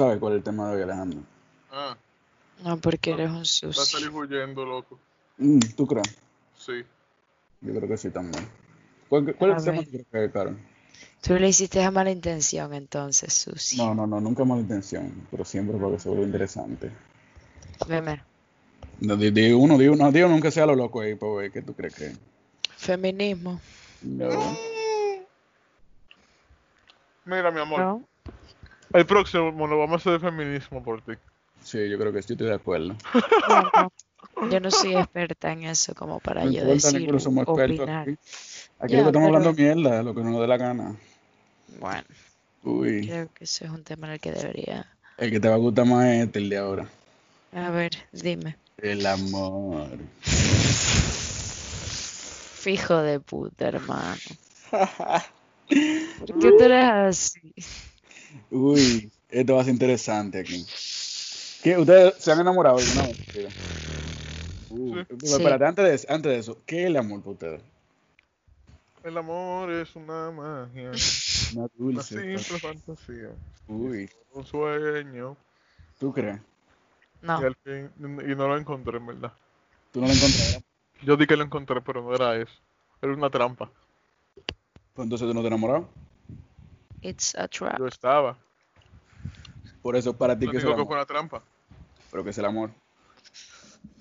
¿Sabes cuál es el tema de hoy, Alejandro? Ah, No, porque eres un va a salir sucio. huyendo, loco. Mm, ¿Tú crees? Sí. Yo creo que sí también. ¿Cuál, cuál es el tema que tú crees Karen? Tú le hiciste a mala intención, entonces, sucio. No, no, no, nunca mala intención, pero siempre para que se vuelva interesante. Veme. No, di, di uno, di uno, di uno, nunca sea lo loco ahí, para ver qué tú crees que es. Feminismo. No. Mira, mi amor. ¿No? El próximo lo vamos a hacer de feminismo por ti. Sí, yo creo que sí, estoy de acuerdo. Bueno, yo no soy experta en eso como para No yo importa, decir, somos opinar. aquí. Aquí Ya, lo que estamos pero- hablando mierda, lo que no nos dé la gana. Bueno, Uy, creo que eso es un tema en el que debería... el que te va a gustar más es este, el de ahora. A ver, dime. El amor. Fijo de puta, hermano. ¿Por qué tú eres así? Uy, esto va a ser interesante aquí. ¿Qué? ¿Ustedes se han enamorado vez? Sí. Uh, Sí. pero espérate, antes de, eso- antes de eso, ¿qué es el amor para ustedes? El amor es una magia. Una Una dulce. simple fantasía. Uy, Un sueño. ¿tú crees? No, Y al fin. Y no lo encontré, en verdad. ¿Tú no lo encontraste? Yo di que lo encontré, pero no era eso. Era una trampa. Pues entonces tú no te enamorado. It's a trap. Yo estaba. Por eso para ti No que es el digo que amor. fue una trampa. Pero que es el amor.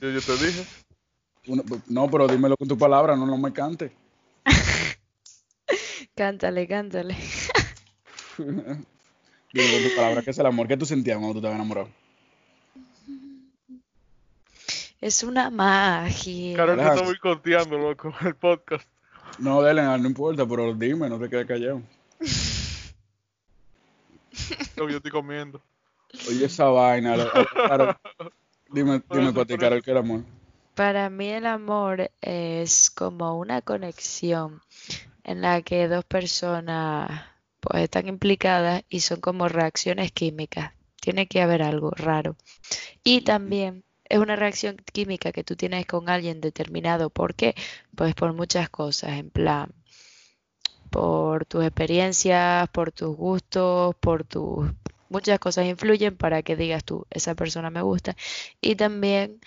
Yo, yo te dije. Uno- no, pero dímelo con tu palabra, no, no me cante. Cántale, cántale. Dime con tu palabra que es el amor. ¿Qué tú sentías cuando tú estabas enamorado? Es una magia. Carol te Alejandro. está boicoteando, loco, el podcast. No, Delen, no importa, pero dime, no te quedes callado. Lo yo estoy comiendo. Oye, esa vaina. lo- Carol, dime, dime para ti, Carol, ¿qué es el amor? Para mí el amor es como una conexión en la que dos personas pues están implicadas y son como reacciones químicas. Tiene que haber algo raro. Y también es una reacción química que tú tienes con alguien determinado. ¿Por qué? Pues por muchas cosas, en plan, por tus experiencias, por tus gustos, por tus... Muchas cosas influyen para que digas tú, esa persona me gusta. Y también...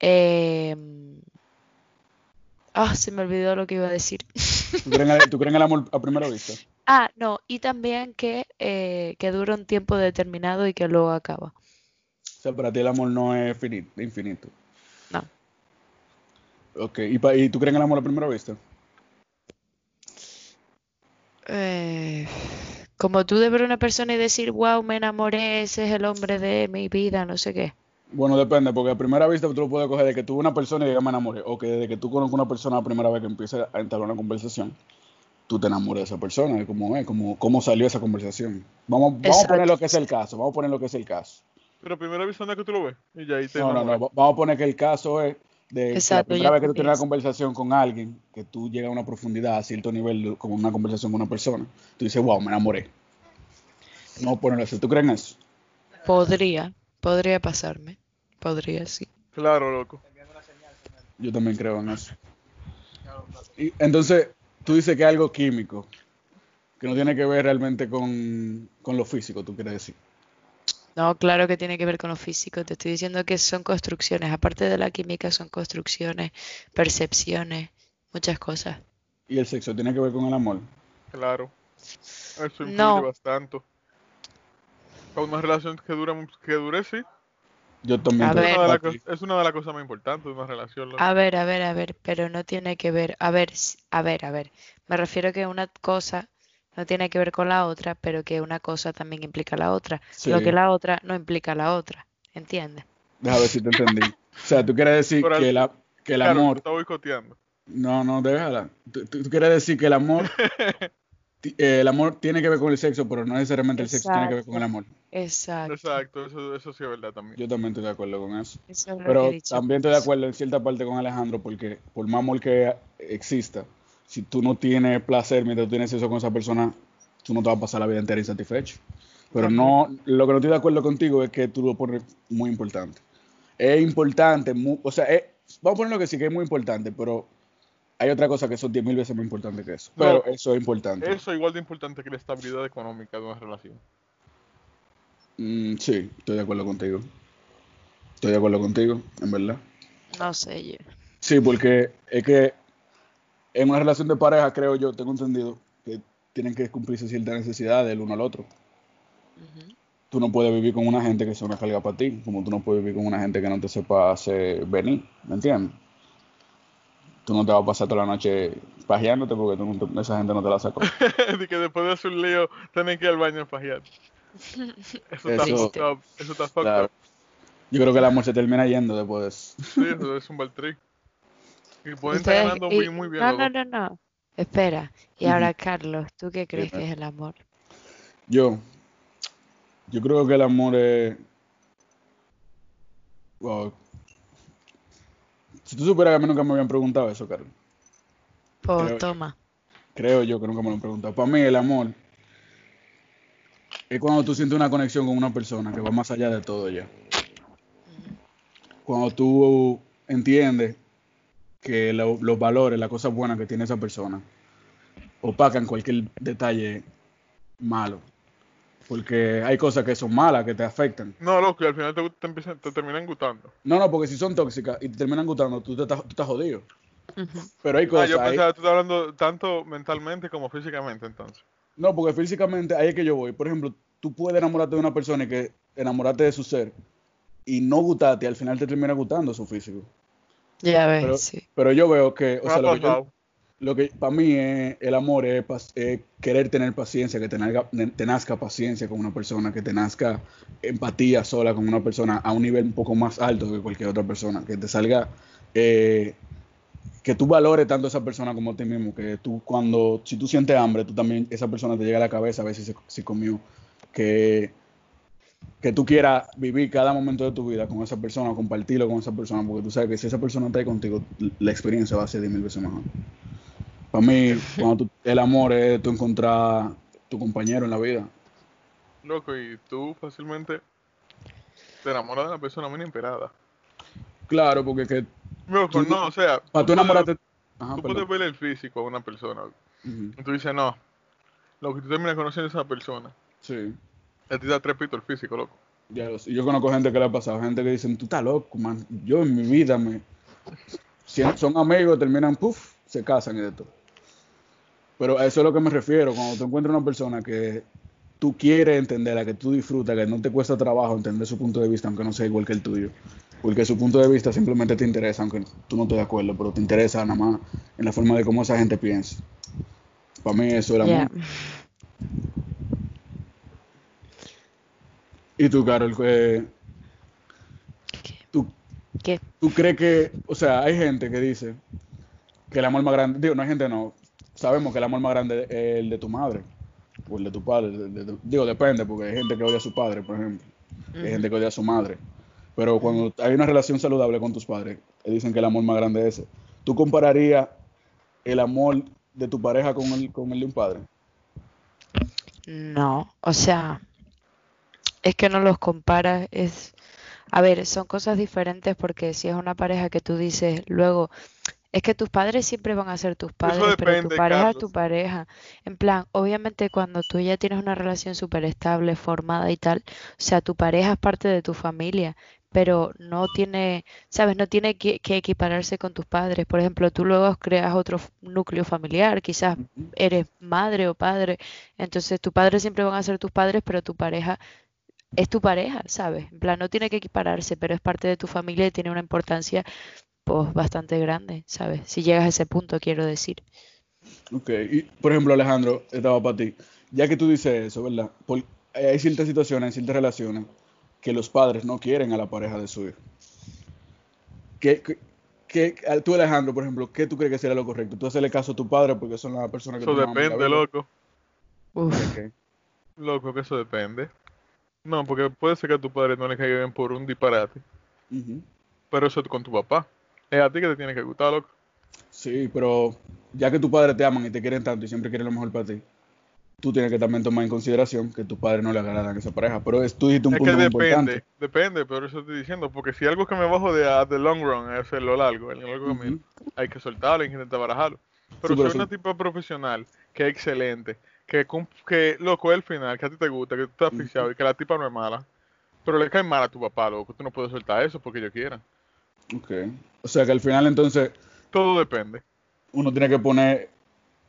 Eh... Ah, se me olvidó lo que iba a decir. ¿Tú crees en el, tú crees en el amor a primera vista? Ah, no, y también que, eh, que dura un tiempo determinado y que luego acaba. O sea, para ti el amor no es finito, infinito. No. Ok, ¿y, pa- y tú crees en el amor a primera vista? Eh, como tú de ver a una persona y decir, wow, me enamoré, ese es el hombre de mi vida, no sé qué. Bueno, depende, porque a primera vista tú lo puedes coger de que tú una persona y digas me enamoré, o que desde que tú conozcas una persona la primera vez que empieza a entablar una conversación, tú te enamoras de esa persona, de cómo es, cómo, cómo salió esa conversación. Vamos, vamos a poner lo que es el caso, vamos a poner lo que es el caso. Pero primera vez que tú lo ves. Y ya ahí te No, no, no, vamos a poner que el caso es de que la Exacto, primera yo vez que tú tienes una conversación con alguien, que tú llegas a una profundidad, a cierto nivel, como una conversación con una persona, tú dices, wow, me enamoré. A ponerlo así, ¿tú crees en eso? Podría, podría pasarme. Podría, sí. Claro, loco. Yo también creo en eso. Y entonces, tú dices que es algo químico, que no tiene que ver realmente con, con lo físico, tú quieres decir. No, claro que tiene que ver con lo físico. Te estoy diciendo que son construcciones. Aparte de la química, son construcciones, percepciones, muchas cosas. Y el sexo tiene que ver con el amor. Claro. Eso influye No. bastante. Para una relación que dura, que dure, sí. Yo también A. Una es una de las cosas más importantes de una relación. A ver, a ver, a ver, pero no tiene que ver, a ver, a ver, a ver. Me refiero que una cosa no tiene que ver con la otra, pero que una cosa también implica la otra. Lo que la otra no implica la otra, ¿entiendes? Deja ver si te entendí. O sea, tú quieres decir el- que, la, que el Claro, amor... está boicoteando. No, no, déjala. Tú, tú- tú quieres decir que el amor... eh, el amor tiene que ver con el sexo, pero no necesariamente el sexo tiene que ver con el amor. Exacto, Exacto, eso, eso sí es verdad también. Yo también estoy de acuerdo con eso. eso es Pero también estoy de acuerdo en cierta parte con Alejandro, porque por más amor que exista, si tú no tienes placer mientras tú tienes sexo con esa persona, tú no te vas a pasar la vida entera insatisfecho. Pero no, lo que no estoy de acuerdo contigo es que tú lo pones muy importante. Es importante, o sea, es- vamos a ponerlo que sí que es muy importante, pero hay otra cosa que son 10 mil veces más importante que eso. Pero No, eso es importante. Eso es igual de importante que la estabilidad económica de una relación. Mm, sí, estoy de acuerdo contigo. Estoy de acuerdo contigo, en verdad. No sé yo. Sí, porque es que en una relación de pareja, creo yo, tengo entendido, que tienen que cumplirse ciertas necesidades del uno al otro. Ujú. Tú no puedes vivir con una gente que sea una carga para ti, como tú no puedes vivir con una gente que no te sepa hacer venir, ¿me entiendes? Tú no te vas a pasar toda la noche pajeándote porque tú no te- esa gente no te la sacó. de que después de hacer un lío tienen que ir al baño a fajear. Eso está Eso- fucked up. Eso está fucked Claro. up. Yo creo que el amor se termina yendo después de eso. Sí, eso es un bad trip. Y pueden estar ganando muy, muy bien. No, no, no, no. Espera. Y ahora, Carlos, ¿tú qué crees que es el amor? Yo, yo creo que el amor es. Wow. Si tú supieras que a mí nunca me habían preguntado eso, Carlos. Pues Creo- toma. Creo yo que nunca me lo han preguntado. Para mí, el amor es cuando tú sientes una conexión con una persona que va más allá de todo ya. Cuando tú entiendes que lo- los valores, las cosas buenas que tiene esa persona, opacan cualquier detalle malo. Porque hay cosas que son malas, que te afectan. No, loco, y al final te, te, empiezan- te terminan gustando. No, no, porque si son tóxicas y te terminan gustando, tú, te estás, tú estás jodido. Pero hay Ah, cosas. yo hay- pensaba que tú estás hablando tanto mentalmente como físicamente, entonces. No, porque físicamente ahí es que yo voy. Por ejemplo, tú puedes enamorarte de una persona y que enamorarte de su ser y no gustarte y al final te termina gustando su físico. Ya ves, Pero, sí. pero yo veo que, o sea, lo que, yo- lo que para mí es el amor es, querer tener paciencia, que te, nazca- te nazca paciencia con una persona, que te nazca empatía sola con una persona a un nivel un poco más alto que cualquier otra persona, que te salga, eh, que tú valores tanto a esa persona como a ti mismo, que tú cuando, si tú sientes hambre, tú también, esa persona te llega a la cabeza a ver si, se- si comió, que, que tú quieras vivir cada momento de tu vida con esa persona, compartirlo con esa persona, porque tú sabes que si esa persona está ahí contigo, la experiencia va a ser diez mil veces mejor. Para mí, cuando tú- el amor es tú encontrar tu compañero en la vida. Loco, y tú fácilmente te enamoras de una persona muy inesperada. Claro, porque que Loco, Tú- no, o sea, para tú enamorarte... Ajá, Tú perdón. puedes ver el físico a una persona. Ujú, Y tú dices, no. Lo que tú terminas conociendo a esa persona. Sí, A ti te da tres pitos el físico, loco. ya lo sé. Yo conozco gente que le ha pasado, gente que dicen, tú estás loco, man. Yo en mi vida me... Si son amigos, terminan, puff, se casan y de todo. Pero a eso es a lo que me refiero, cuando tú encuentras una persona que tú quieres entenderla, que tú disfrutas, que no te cuesta trabajo entender su punto de vista, aunque no sea igual que el tuyo. Porque su punto de vista simplemente te interesa, aunque tú no estés de acuerdo, pero te interesa nada más en la forma de cómo esa gente piensa. Para mí eso es el amor. Ya. Y tú, Carol, que tú, ¿Qué? tú crees que, o sea, hay gente que dice que el amor más grande, digo, no hay gente, no, sabemos que el amor más grande es el de tu madre o el de tu padre, de- de- de- digo, depende, porque hay gente que odia a su padre, por ejemplo, hay gente que odia a su madre, pero cuando hay una relación saludable con tus padres, te dicen que el amor más grande es ese. ¿Tú compararías el amor de tu pareja con el, con el de un padre? No, o sea, es que no los comparas, es, a ver, son cosas diferentes porque si es una pareja que tú dices, luego, es que tus padres siempre van a ser tus padres, pero tu pareja es tu pareja. En plan, obviamente cuando tú ya tienes una relación súper estable, formada y tal, o sea, tu pareja es parte de tu familia, pero no tiene, ¿sabes? No tiene que, que equipararse con tus padres. Por ejemplo, tú luego creas otro núcleo familiar, quizás eres madre o padre, entonces tus padres siempre van a ser tus padres, pero tu pareja es tu pareja, ¿sabes? En plan, no tiene que equipararse, pero es parte de tu familia y tiene una importancia pues bastante grande, ¿sabes? Si llegas a ese punto, quiero decir. Ok, y por ejemplo, Alejandro, estaba para ti. Ya que tú dices eso, ¿verdad? Por- hay ciertas situaciones, hay ciertas relaciones que los padres no quieren a la pareja de su hijo. ¿Qué, qué, qué- tú, Alejandro, por ejemplo, qué tú crees que sería lo correcto? ¿Tú hacerle caso a tu padre porque son las personas que Eso tú depende, loco. Uf, Ok, Loco, que eso depende. No, porque puede ser que a tu padre no le caiga bien por un disparate. Pero eso es con tu papá. Es a ti que te tiene que gustar, loco. Sí, pero ya que tus padres te aman y te quieren tanto y siempre quieren lo mejor para ti, tú tienes que también tomar en consideración que tus padres no le agradan a esa pareja. Pero es, tú dijiste un Es punto que depende, importante. depende, pero eso estoy diciendo, porque si algo que me bajo de a the long run es lo largo, el largo camino, hay que soltarlo, hay que intentar barajarlo. Pero Sí, es una tipa profesional, que es excelente, que, que loco, es el final, que a ti te gusta, que tú estás asfixiado y que la tipa no es mala. Pero le cae mal a tu papá, loco. Tú no puedes soltar eso porque yo quiera. Ok. O sea que al final entonces Todo depende. uno tiene que poner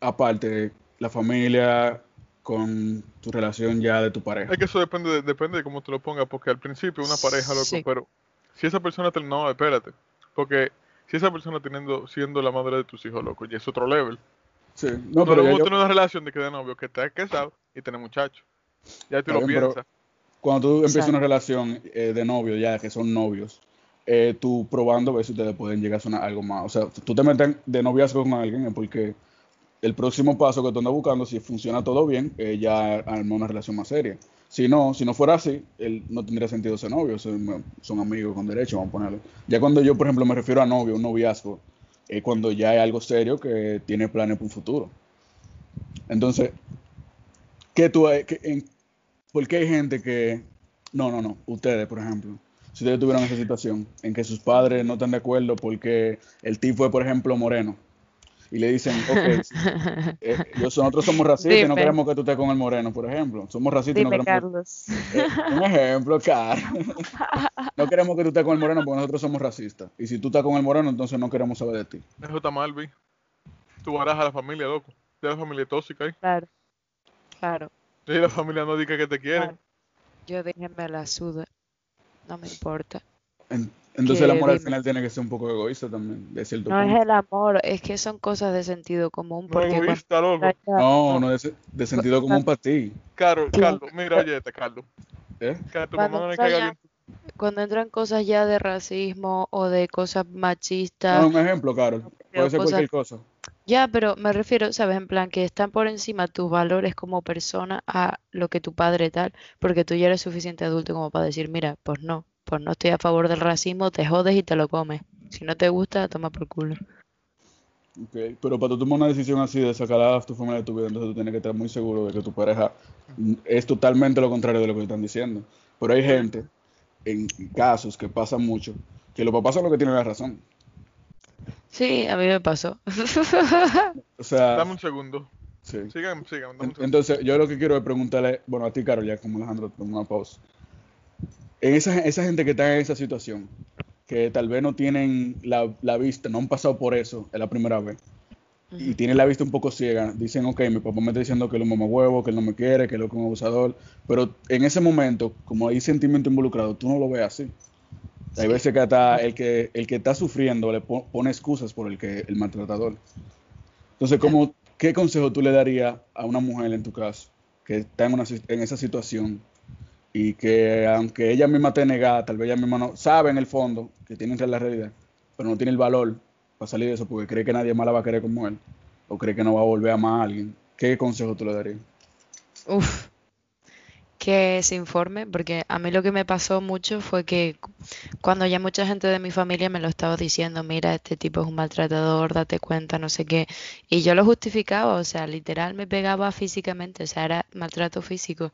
aparte la familia con tu relación ya de tu pareja. Es que eso depende de, depende de cómo tú lo pongas, porque al principio una pareja, loco, Sí. pero si esa persona te... No, espérate. Porque si esa persona teniendo, siendo la madre de tus hijos, loco, ya es otro level. Sí. No, No, pero luego yo- una relación de que de novio, que estás casado y tener muchachos. Ya tú lo bien, piensas. cuando tú empiezas una relación eh, de novio ya, que son novios, eh, tú probando a ver si ustedes pueden llegar a sonar algo más. O sea, tú te metes de noviazgo con alguien es porque el próximo paso que tú andas buscando, si funciona todo bien, eh, ya arma una relación más seria. Si no, si no fuera así, él no tendría sentido ser novio, son, son amigos con derecho, vamos a ponerlo. Ya cuando yo, por ejemplo, me refiero a novio, un noviazgo, es cuando ya hay algo serio que tiene planes para un futuro. Entonces, ¿qué tú, ¿por qué hay gente que, no, no, no, ustedes, por ejemplo, si ustedes tuvieran esa situación en que sus padres no están de acuerdo porque el tipo es, por ejemplo, moreno, y le dicen, ok, eh, yo- nosotros somos racistas y no queremos que tú estés con el moreno, por ejemplo, somos racistas y no queremos... Carlos. Eh, un ejemplo, claro. No queremos que tú estés con el moreno porque nosotros somos racistas. Y si tú estás con el moreno, entonces no queremos saber de ti. Eso está mal, vi. Tú barajas a la familia, loco. Ya la familia tóxica ahí. Claro, claro. Y la familia no diga que te quieren. claro. Yo dije me la suda. No me importa. En- Entonces el amor al final tiene que ser un poco egoísta también, de cierto No es el amor, es que son cosas de sentido común. No Porque cuando egoísta, loco. No, no de, se- de sentido común para ti. Carlos. Carlos, mira, oye, este Carlos. ¿eh? Que a tu Cuando mamá no le entra caiga ya- bien. cuando entran cosas ya de racismo o de cosas No, machistas, un ejemplo, Carol. Puede ser cosas- cualquier cosa. ya, pero me refiero, ¿sabes? En plan que están por encima tus valores como persona a lo que tu padre tal, porque tú ya eres suficiente adulto como para decir, mira, pues no, pues no estoy a favor del racismo, te jodes y te lo comes. Si no te gusta, toma por culo. Ok, Pero para tú tomar una decisión así de sacar a tu familia de tu vida, entonces tú tienes que estar muy seguro de que tu pareja es totalmente lo contrario de lo que te están diciendo. Pero hay gente, en casos que pasan mucho, que los papás son los que tienen la razón. Sí, a mí me pasó. O sea, Dame un segundo. sí. Sigan, sigan. Dame un En- segundo. Entonces, yo lo que quiero es preguntarle, bueno, a ti, Carol, ya como Alejandro, toma una pausa. En esa, esa gente que está en esa situación, que tal vez no tienen la, la vista, no han pasado por eso, es la primera vez, y tienen la vista un poco ciega, dicen, ok, mi papá me está diciendo que es un huevo, que él no me quiere, que él es un abusador, pero en ese momento, como hay sentimiento involucrado, tú no lo ves así. Hay Sí. veces que hasta el que, el que está sufriendo le po- pone excusas por el que el maltratador. Entonces, ¿cómo, ¿qué consejo tú le darías a una mujer en tu caso que está en, una, en esa situación y que aunque ella misma esté negada, tal vez ella misma no sabe en el fondo que tiene que la realidad, pero no tiene el valor para salir de eso porque cree que nadie más la va a querer como él o cree que no va a volver a amar a alguien? ¿Qué consejo tú le darías? Uf, que se informe, porque a mí lo que me pasó mucho fue que cu- cuando ya mucha gente de mi familia me lo estaba diciendo, mira, este tipo es un maltratador, date cuenta, no sé qué, y yo lo justificaba, o sea, literal me pegaba físicamente, o sea, era maltrato físico,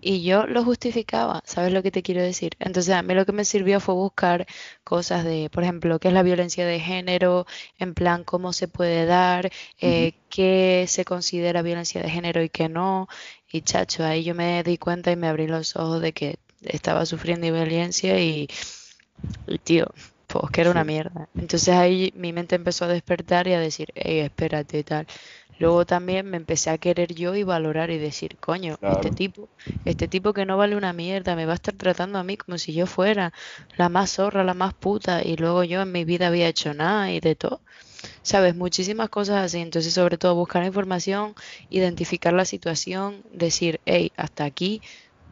y yo lo justificaba, ¿sabes lo que te quiero decir? Entonces a mí lo que me sirvió fue buscar cosas de, por ejemplo, qué es la violencia de género, en plan, cómo se puede dar, eh, qué se considera violencia de género y qué no. Y chacho, ahí yo me di cuenta y me abrí los ojos de que estaba sufriendo violencia y, y tío, pues que era una mierda. Entonces ahí mi mente empezó a despertar y a decir, hey, espérate, tal. Luego también me empecé a querer yo y valorar y decir, coño, este tipo, este tipo que no vale una mierda, me va a estar tratando a mí como si yo fuera la más zorra, la más puta, y luego yo en mi vida había hecho nada y de todo. Sabes, muchísimas cosas así. Entonces, sobre todo, buscar información, identificar la situación, decir, hey, hasta aquí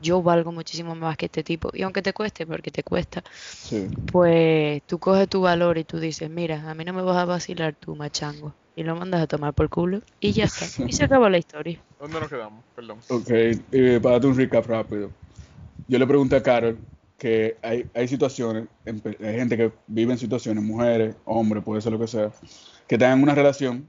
yo valgo muchísimo más que este tipo. Y aunque te cueste, porque te cuesta, Sí. pues tú coges tu valor y tú dices, mira, a mí no me vas a vacilar tú, machango. Y lo mandas a tomar por culo y ya está. Y se acabó la historia. ¿Dónde nos quedamos? Perdón. Ok, eh, para darte un recap rápido. Yo le pregunté a Carol que hay, hay situaciones, hay gente que vive en situaciones, mujeres, hombres, puede ser lo que sea, que en una relación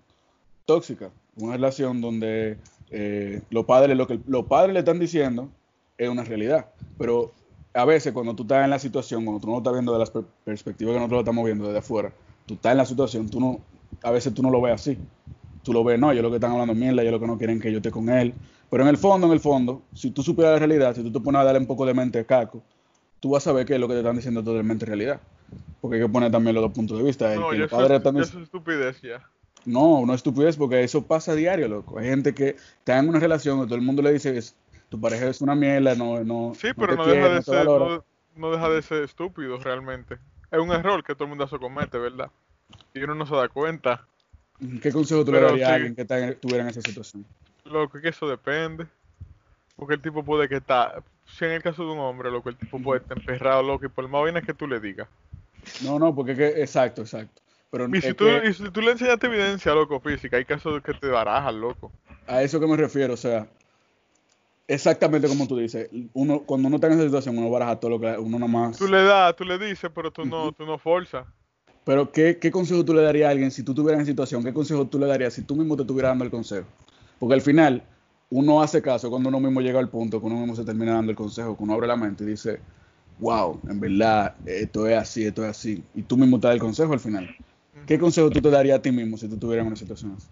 tóxica, una relación donde eh, los padres, lo que los padres le están diciendo es una realidad, pero a veces cuando tú estás en la situación, cuando tú no lo estás viendo de la per- perspectiva que nosotros lo estamos viendo desde afuera, tú estás en la situación, tú no, a veces tú no lo ves así. tú lo ves, no, ellos lo que están hablando mierda, ellos lo que no quieren que yo esté con él. Pero en el fondo, en el fondo, si tú supieras la realidad, si tú te pones a darle un poco de mente a Caco, tú vas a saber que lo que te están diciendo es totalmente realidad. Porque hay que poner también los dos puntos de vista. El No, que ya dic- eso es estupidez ya. No, no es estupidez porque eso pasa a diario, loco. Hay gente que está en una relación y todo el mundo le dice, tu pareja es una mierda, no, no, Sí, no pero no quiere, deja de ser, no, no deja de ser estúpido realmente. Es un error que todo el mundo se comete, ¿verdad? Y uno no se da cuenta. ¿Qué consejo tú le darías a alguien que estuviera en esa situación? Loco, que eso depende. Porque el tipo puede que está. Si en el caso de un hombre, loco, el tipo puede estar emperrado, loco, y por más vaina que tú le digas. No, no, porque es que, exacto, exacto. Pero Y si, es tú, que y si tú le enseñaste evidencia, loco, física, hay casos que te barajas, loco. a eso que me refiero, o sea, exactamente como tú dices, uno, cuando uno está en esa situación, uno baraja todo lo que uno nomás... Tú le das, tú le dices, pero tú no, tú no forzas. Pero ¿qué, ¿qué consejo tú le darías a alguien si tú estuvieras en situación? ¿Qué consejo tú le darías si tú mismo te estuvieras dando el consejo? Porque al final, uno hace caso cuando uno mismo llega al punto, que uno mismo se termina dando el consejo, que uno abre la mente y dice, wow, en verdad, esto es así, esto es así. Y tú mismo te das el consejo al final. ¿Qué consejo tú te darías a ti mismo si tú estuvieras en una situación así?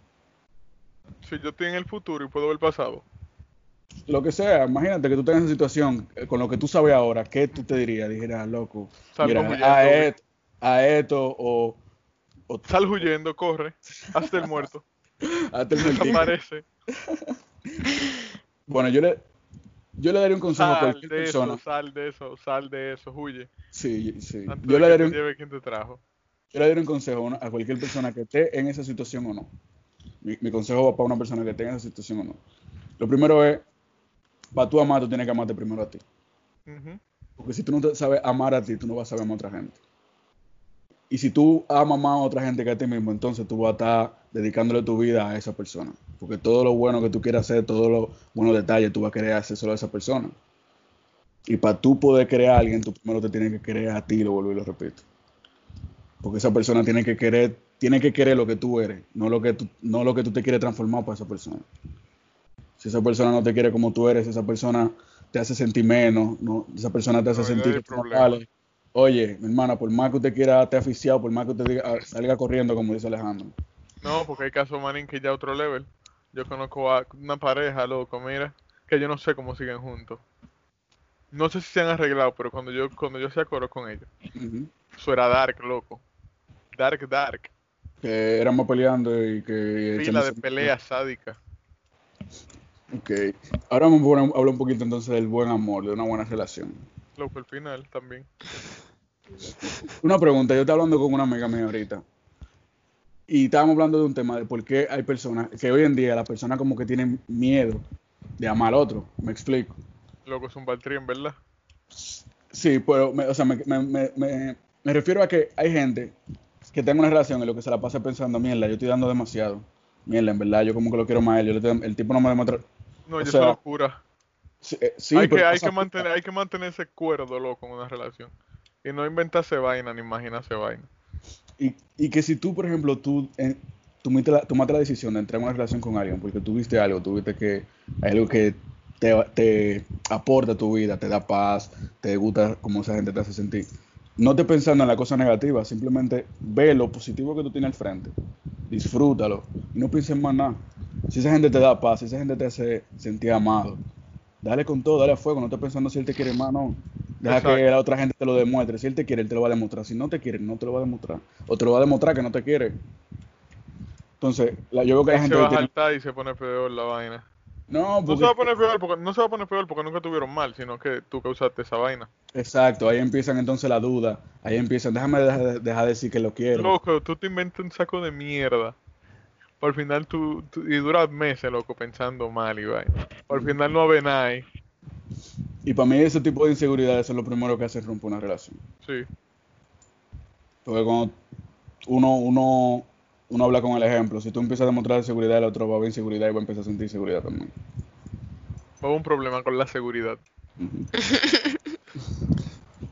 Si yo estoy en el futuro y puedo ver el pasado, Lo que sea, imagínate que tú en esa situación, eh, con lo que tú sabes ahora, ¿qué tú te dirías? Dijeras, loco, mira, a, esto, a esto o, o sal huyendo, corre, hasta el muerto, hasta el mentira. desaparece. Bueno, yo le, yo le daría un consejo a cualquier de persona. eso, sal de eso, sal de eso, huye. Sí, sí. Antes Yo le, daría un, lleve quien te trajo. yo le daría un consejo a cualquier persona que esté en esa situación o no. Mi, mi consejo va para una persona que esté en esa situación o no. Lo primero es, para tú amar, tú tienes que amarte primero a ti. Porque si tú no sabes amar a ti, tú no vas a saber amar a otra gente. Y si tú amas más a otra gente que a ti mismo, entonces tú vas a estar dedicándole tu vida a esa persona. Porque todo lo bueno que tú quieras hacer, todos los buenos detalles, tú vas a querer hacer solo a esa persona. Y para tú poder crear a alguien, tú primero te tienes que querer a ti, lo vuelvo y lo repito. Porque esa persona tiene que querer, tiene que querer lo que tú eres, no lo que tú, no lo que tú te quieres transformar para esa persona. Si esa persona no te quiere como tú eres, esa persona te hace sentir menos, no, esa persona te hace No, sentir que no. Oye, mi hermana, por más que usted quiera estar aficiado, por más que usted diga- ah, salga corriendo, como dice Alejandro. No, porque hay casos, manín, que ya otro level. Yo conozco a una pareja, loco, mira, que yo no sé cómo siguen juntos. No sé si se han arreglado, pero cuando yo cuando yo se acuerdo con ellos, Ujú. eso era dark, loco. Dark, dark. Que éramos peleando y que... Fila de peleas sádicas. Ok. Ahora vamos a hablar un poquito entonces del buen amor, de una buena relación. Al final también. Una pregunta, yo estaba hablando con una amiga mía ahorita y estábamos hablando de un tema de por qué hay personas, que hoy en día las personas como que tienen miedo de amar al otro, me explico. Loco, es un baltrín, ¿verdad? Sí, pero, me, o sea, me, me, me, me- me refiero a que hay gente que tenga una relación en lo que se la pasa pensando, mierda, yo estoy dando demasiado, mierda, en verdad, yo como que lo quiero más a él, yo le el tipo no me demuestra... No, yo soy locura. Sí, eh, sí, hay, que, hay, mantener, hay que mantenerse cuerdo, loco, en una relación. Y no inventarse vaina ni imaginarse vaina. Y, y que si tú, por ejemplo, tú eh, tomaste, la, tomaste la decisión de entrar en una relación con alguien porque tuviste algo, tuviste que hay algo que te, te aporta a tu vida, te da paz, te gusta cómo esa gente te hace sentir. No te pensando en la cosa negativa, simplemente ve lo positivo que tú tienes al frente, disfrútalo y no pienses en más nada. Si esa gente te da paz, si esa gente te hace sentir amado, dale con todo, dale a fuego, no estés pensando si él te quiere más, no. Deja Exacto. que la otra gente te lo demuestre. Si él te quiere, él te lo va a demostrar. Si no te quiere, no te lo va a demostrar. O te lo va a demostrar que no te quiere. Entonces, la- yo veo que hay Él gente se va que a saltar y se pone peor la vaina. No, No porque... se va a poner peor porque no se va a poner peor porque nunca tuvieron mal, sino que tú causaste esa vaina. Exacto, ahí empiezan entonces la duda. Ahí empiezan, déjame dejar, dejar de decir que lo quiero. Loco, tú te inventas un saco de mierda. Por final tú, tú- y duras meses, loco, pensando mal y vaina. Por final no ve nada. Y para mí ese tipo de inseguridades es lo primero que hace romper una relación. Sí. Porque cuando uno, uno, uno habla con el ejemplo, si tú empiezas a demostrar seguridad, el otro va a ver inseguridad y va a empezar a sentir seguridad también. Va un problema con la seguridad.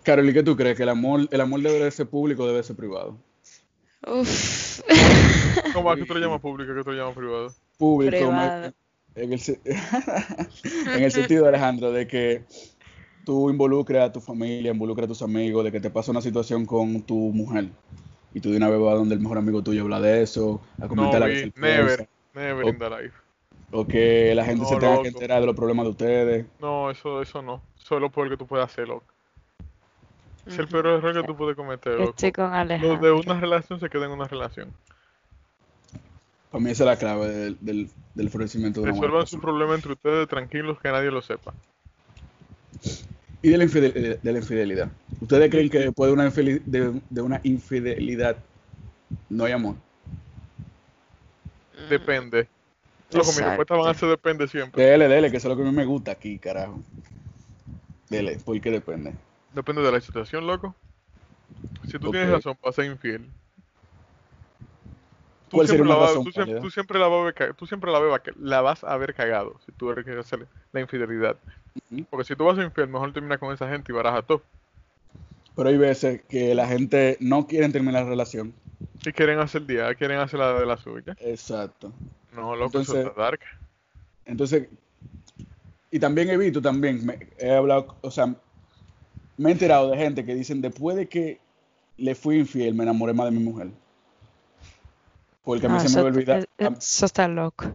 Carol, ¿y qué tú crees? ¿Que el amor, el amor debe de ser público o debe ser privado? Uf. ¿Cómo? ¿A qué tú le llamas público? ¿A qué tú le llamas privado? Público, Privado. me- en, el, en el sentido, Alejandro, de que tú involucres a tu familia, involucres a tus amigos, de que te pasa una situación con tu mujer y tú de una vez vas donde el mejor amigo tuyo habla de eso, a No, comentar la vi, que se never. Never O- in the life. O que la gente No, se tenga loco. que enterar de los problemas de ustedes. No, eso, eso no. Eso es lo peor que tú puedes hacer, loco. Es el peor error que tú puedes cometer, loco. Estoy con Lo de una relación se queda en una relación. Para mí esa es la clave del, del, del florecimiento de buena Resuelvan su problema entre ustedes tranquilos, que nadie lo sepa. Y de la, infidel- de la infidelidad. ¿Ustedes creen que después de una, de, de una infidelidad no hay amor? Depende. Loco, mi respuesta van a ser depende siempre. Dele, dele, que eso es lo que a mí me gusta aquí, carajo. Dele, ¿por qué depende? Depende de la situación, loco. Si tú tienes razón para ser infiel. Tú ¿Cuál sería siempre, la vas, razón tú, siempre, válida? tú siempre la vas a ver ca- tú siempre la, ves- la vas a ver cagado si tú eres la infidelidad. Porque si tú vas a ser infiel, mejor termina con esa gente y baraja todo. Pero hay veces que la gente no quiere terminar la relación. Si quieren hacer el día, quieren hacer la de la suya. Exacto. No, loco, eso Entonces- está dark. Entonces, y también he visto, también, me- he hablado, o sea, me he enterado de gente que dicen, después de que le fui infiel, me enamoré más de mi mujer. Porque a mí Ah, se me eso, va a olvidar. eh, a- eso está loco.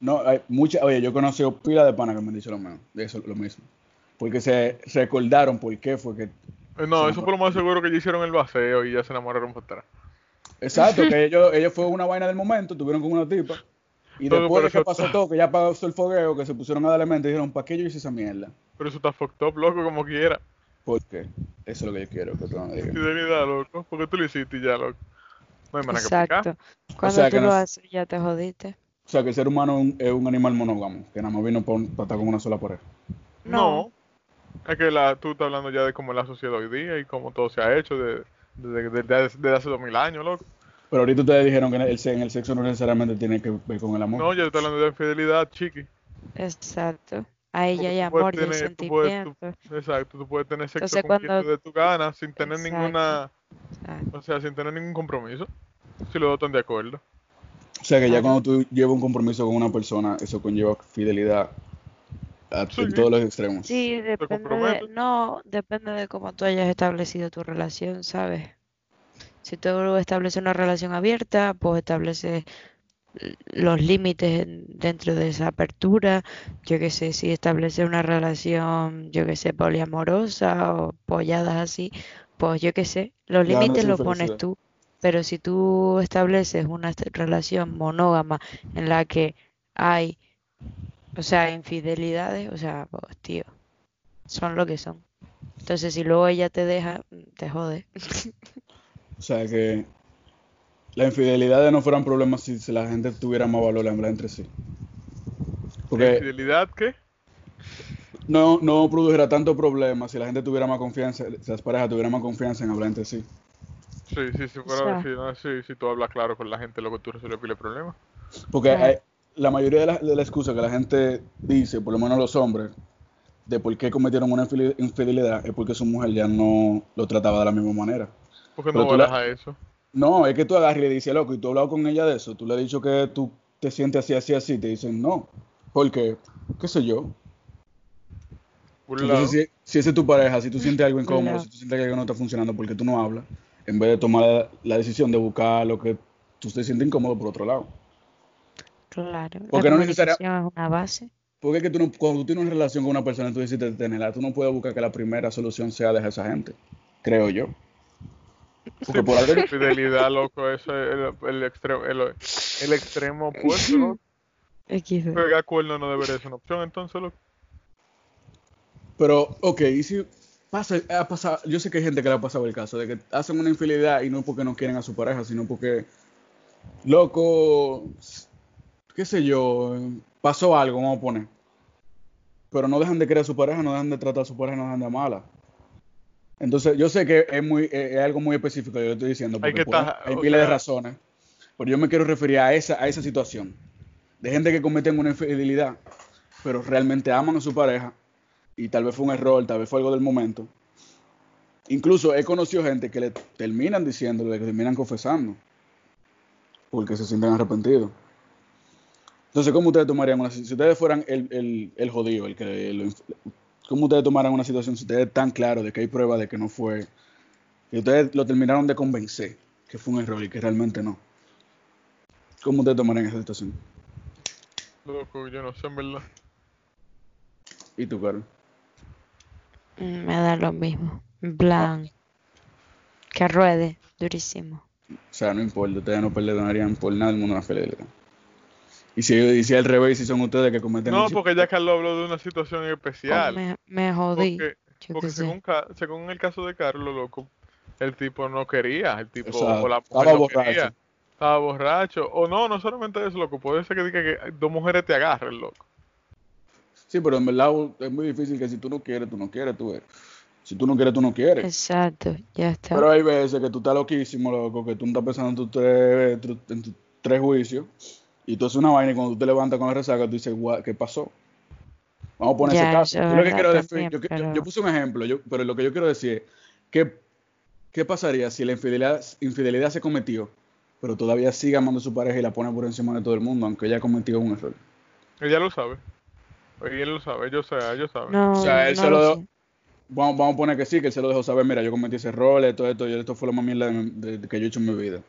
No, hay muchas, oye, yo he conocido pila de panas que me han dicho lo mismo, de eso lo mismo. Porque se recordaron por qué fue que. Eh, No, eso fue lo más seguro que ya hicieron el vaceo y ya se enamoraron por atrás. Exacto, que ellos, ellos fue una vaina del momento, tuvieron con una tipa. Y Todo después por de que pasó todo, que ya pasó el fogueo, que se pusieron a darle mente, dijeron, ¿para qué yo hice esa mierda? Pero eso está fucked up, loco, como quiera. Porque eso es lo que yo quiero que tú me digas. Fidelidad, loco. Porque tú lo hiciste ya, loco. No hay manera que. Exacto. Cuando sea, tú que lo no- haces, ya te jodiste. O sea, que el ser humano es un, es un animal monógamo, que nada más vino para estar con una sola pareja. No. Es que la, tú estás hablando ya de cómo es la sociedad hoy día y cómo todo se ha hecho desde de, de- de- desde hace dos mil años, loco. Pero ahorita ustedes dijeron que el, se- en el sexo no necesariamente tiene que ver con el amor. No, yo estoy hablando de infidelidad, chiqui. Exacto. Ahí ya hay amor y tener- tú puedes- tú- sentimiento. Exacto, tú puedes tener sexo Entonces, con quien cuando- te dé tu gana sin tener Exacto. ninguna, O sea, sin tener ningún compromiso. Si los dos están de acuerdo. O sea, que ya Claro. cuando tú llevas un compromiso con una persona, eso conlleva fidelidad a- Sí. en todos los extremos. Sí, depende de, no, depende de cómo tú hayas establecido tu relación, ¿sabes? Si tú estableces una relación abierta, pues estableces los límites en- dentro de esa apertura. Yo qué sé, si estableces una relación, yo qué sé, poliamorosa o polladas así, pues yo qué sé, los Ya límites es los pones tú. Pero si tú estableces una relación monógama en la que hay, o sea, infidelidades, o sea, pues tío, son lo que son. Entonces, si luego ella te deja, te jode. O sea, que las infidelidades no fueran problemas si, si la gente tuviera más valor entre sí. ¿La infidelidad qué? No, no produjera tanto problema si la gente tuviera más confianza, si las parejas tuvieran más confianza en hablar entre sí. Sí, sí, si O fuera sea. si, no, sí, si tú hablas claro con la gente, luego tú resuelves pile problema. Porque hay- la mayoría de la, de la excusa que la gente dice, por lo menos los hombres, de por qué cometieron una infidel- infidelidad es porque su mujer ya no lo trataba de la misma manera. Porque no la- baraja eso. No, es que tú agarras y le dices, loco, y tú has hablado con ella de eso, tú le has dicho que tú te sientes así, así, así, te dicen no. Porque, qué sé yo. Por lado. Si, si esa es tu pareja, si tú sientes algo incómodo, si tú sientes que algo no está funcionando porque tú no hablas, en vez de tomar la, la decisión de buscar lo que tú te sientes incómodo por otro lado. Claro, la Porque no necesaria- es una base. Porque es que tú no, cuando tú tienes una relación con una persona y tú decides tenerla, tú no puedes buscar que la primera solución sea dejar a esa gente. Creo yo. Porque Sí, por algo Fidelidad, loco, eso es el, el, extremo, el, el extremo opuesto, ¿no? Pegar cuerno no debería ser una opción, entonces, loco. Pero, ok, y si pasa, ha pasado, yo sé que hay gente que le ha pasado el caso de que hacen una infidelidad y no porque no quieren a su pareja, sino porque, loco, qué sé yo, pasó algo, vamos a poner. Pero no dejan de querer a su pareja, no dejan de tratar a su pareja, no dejan de amarla. Entonces, yo sé que es, muy, es, algo muy específico, yo lo estoy diciendo, Hay porque que pueden- hay o miles de razones. Pero yo me quiero referir a esa, a esa situación. De gente que cometen una infidelidad, pero realmente aman a su pareja y tal vez fue un error, tal vez fue algo del momento. Incluso he conocido gente que le terminan diciéndole, que terminan confesando, porque se sienten arrepentidos. Entonces, ¿cómo ustedes tomarían una si ustedes fueran el, el, el jodido, el que lo ¿cómo ustedes tomaran una situación si ustedes están claros de que hay pruebas de que no fue, que ustedes lo terminaron de convencer que fue un error y que realmente no? ¿Cómo ustedes tomarían esa situación? Loco, yo no sé, en verdad. ¿Y tú, Carlos? Me da lo mismo. En plan, que ruede durísimo. O sea, no importa, ustedes no perdonarían por nada el mundo una fidelidad. Y si, y si al revés, si son ustedes que cometen No, porque ya Carlos habló de una situación especial. Oh, me, me jodí. Porque, según, según el caso de Carlos, loco, el tipo no quería, el tipo, O sea, o la mujer estaba no borracho. quería, estaba borracho, o no, no solamente eso, loco, puede ser que diga que dos mujeres te agarren, loco. Sí, pero en verdad es muy difícil que si tú no quieres, tú no quieres, tú eres. Si tú no quieres, tú no quieres. Exacto, ya está. Pero hay veces que tú estás loquísimo, loco, que tú no estás pensando en tus tres, tu- en tus tres juicios, y tú haces una vaina y cuando tú te levantas con la resaca, tú dices, "Gua- ¿qué pasó? Vamos a poner Ya, ese caso. Yo lo que verdad quiero también, yo, yo- pero- yo puse un ejemplo, yo, pero lo que yo quiero decir es, ¿qué, qué pasaría si la infidelidad, infidelidad se cometió, pero todavía sigue amando a su pareja y la pone por encima de todo el mundo, aunque ella ha cometido un error? Ella lo sabe. Ella lo sabe, ellos saben, ellos saben. No, O sea, él no se lo lo- sé. Vamos, vamos a poner que sí, que él se lo dejó saber, mira, yo cometí ese error, esto, esto, y esto fue lo más mierda de, de- de que yo he hecho en mi vida.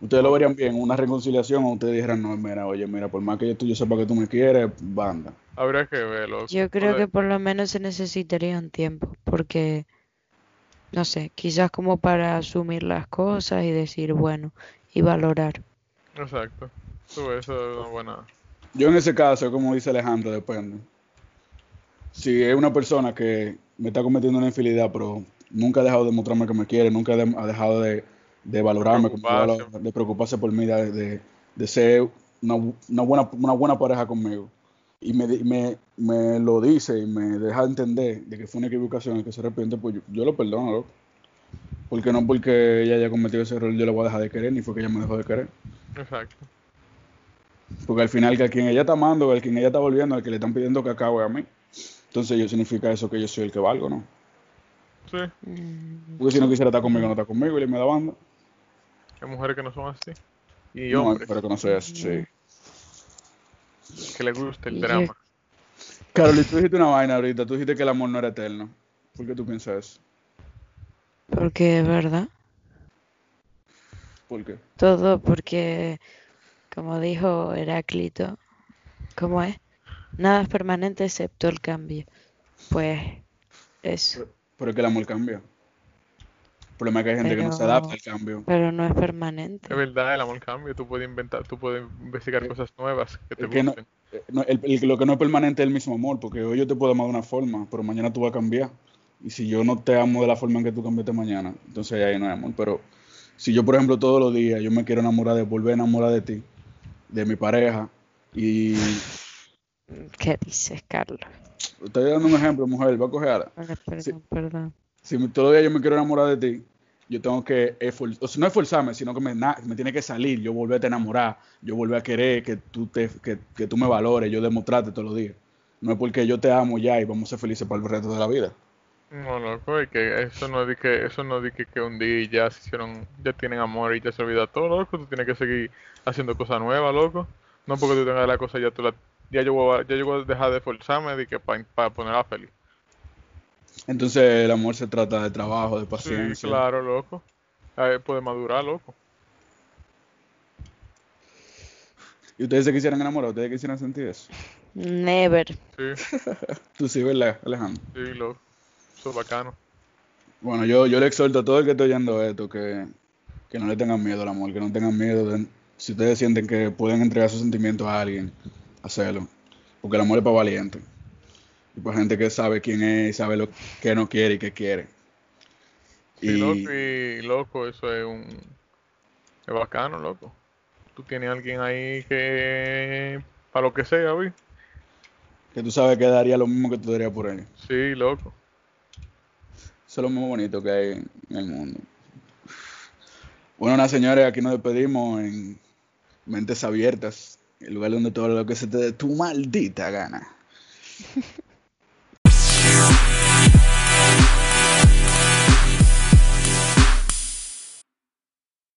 Ustedes lo verían bien, una reconciliación, o ustedes dijeran, no, mira, oye, mira, por más que yo, tú, yo sepa que tú me quieres, banda. Habría que verlo. Yo creo que por lo menos se necesitaría un tiempo, porque, no sé, quizás como para asumir las cosas y decir, bueno, y valorar. Exacto. Tú, eso es una buena. Yo en ese caso, como dice Alejandro, depende. Si es una persona que me está cometiendo una infidelidad, pero nunca ha dejado de mostrarme que me quiere, nunca de- ha dejado de, de valorarme, Preocuparse. de preocuparse por mí, de, de- ser una, bu- una buena, una buena pareja conmigo. Y me, me, me lo dice y me deja entender de que fue una equivocación y que se arrepiente, pues yo, yo lo perdono, loco. Porque no porque ella haya cometido ese error yo la voy a dejar de querer, ni fue que ella me dejó de querer. Exacto. Porque al final que a quien ella está amando, al quien ella está volviendo, al que le están pidiendo que acabe a mí. Entonces yo significa eso que yo soy el que valgo, ¿no? Sí, Mm, Porque si no quisiera estar conmigo, no está conmigo y le me da banda. hay mujeres que no son así. Y No, hombres pero que no sea eso, sí. que les gusta el drama. Carol, tú dijiste una vaina ahorita, tú dijiste que el amor no era eterno. ¿Por qué tú piensas eso? Porque es verdad. ¿Por qué? Todo porque, como dijo Heráclito, ¿cómo es? Nada es permanente excepto el cambio. Pues eso, Pero es que el amor cambia. El problema es que hay gente que no se adapta al cambio. pero no es permanente. Es verdad, el amor cambia. Tú puedes inventar, tú puedes investigar cosas nuevas que te que gusten. Eh, no, el- el- lo que no es permanente es el mismo amor, porque hoy yo te puedo amar de una forma, pero mañana tú vas a cambiar. Y si yo no te amo de la forma en que tú cambiaste mañana, entonces ahí no hay amor. Pero si yo, por ejemplo, todos los días yo me quiero enamorar de, volver a enamorar de ti, de mi pareja, y ¿Qué dices, Carlos? estoy dando un ejemplo, mujer, va a coger perdón, Sí. perdón. Si días yo me quiero enamorar de ti, yo tengo que esfor- o sea, no esforzarme, sino que me, me tiene que salir, yo volverte a enamorar, yo volver a querer que tú, te, que, que tú me valores, yo demostrarte todos los días. No es porque yo te amo ya y vamos a ser felices para el resto de la vida. No, loco, es que eso no di que, eso no di que, que un día ya se hicieron, ya tienen amor y ya se olvida todo, loco. Tú tienes que seguir haciendo cosas nuevas, loco. No porque tú tengas la cosa ya tú la, ya yo voy a, ya yo voy a dejar de esforzarme de que para ponerla feliz. Entonces el amor se trata de trabajo, de Sí, paciencia. claro, loco. Ahí puede madurar, loco. ¿Y ustedes se quisieran enamorar? ¿Ustedes quisieran sentir eso? Never. Sí, Tú sí, ¿verdad, Alejandro? sí, loco. Eso es bacano. Bueno, yo, yo le exhorto a todo el que esté oyendo esto que, que no le tengan miedo al amor, que no tengan miedo. de- si ustedes sienten que pueden entregar sus sentimientos a alguien, hacerlo. Porque el amor es para valientes. Y para gente que sabe quién es y sabe lo que no quiere y qué quiere. Sí, Y loco, y loco, eso es un... Es bacano, loco. Tú tienes a alguien ahí que... Para lo que sea, ¿vi? que tú sabes que daría lo mismo que tú darías por él. Sí, loco. Eso es lo más bonito que hay en el mundo. Bueno, nada, señores, aquí nos despedimos en Mentes Abiertas, el lugar donde todo lo que se te dé tu maldita gana.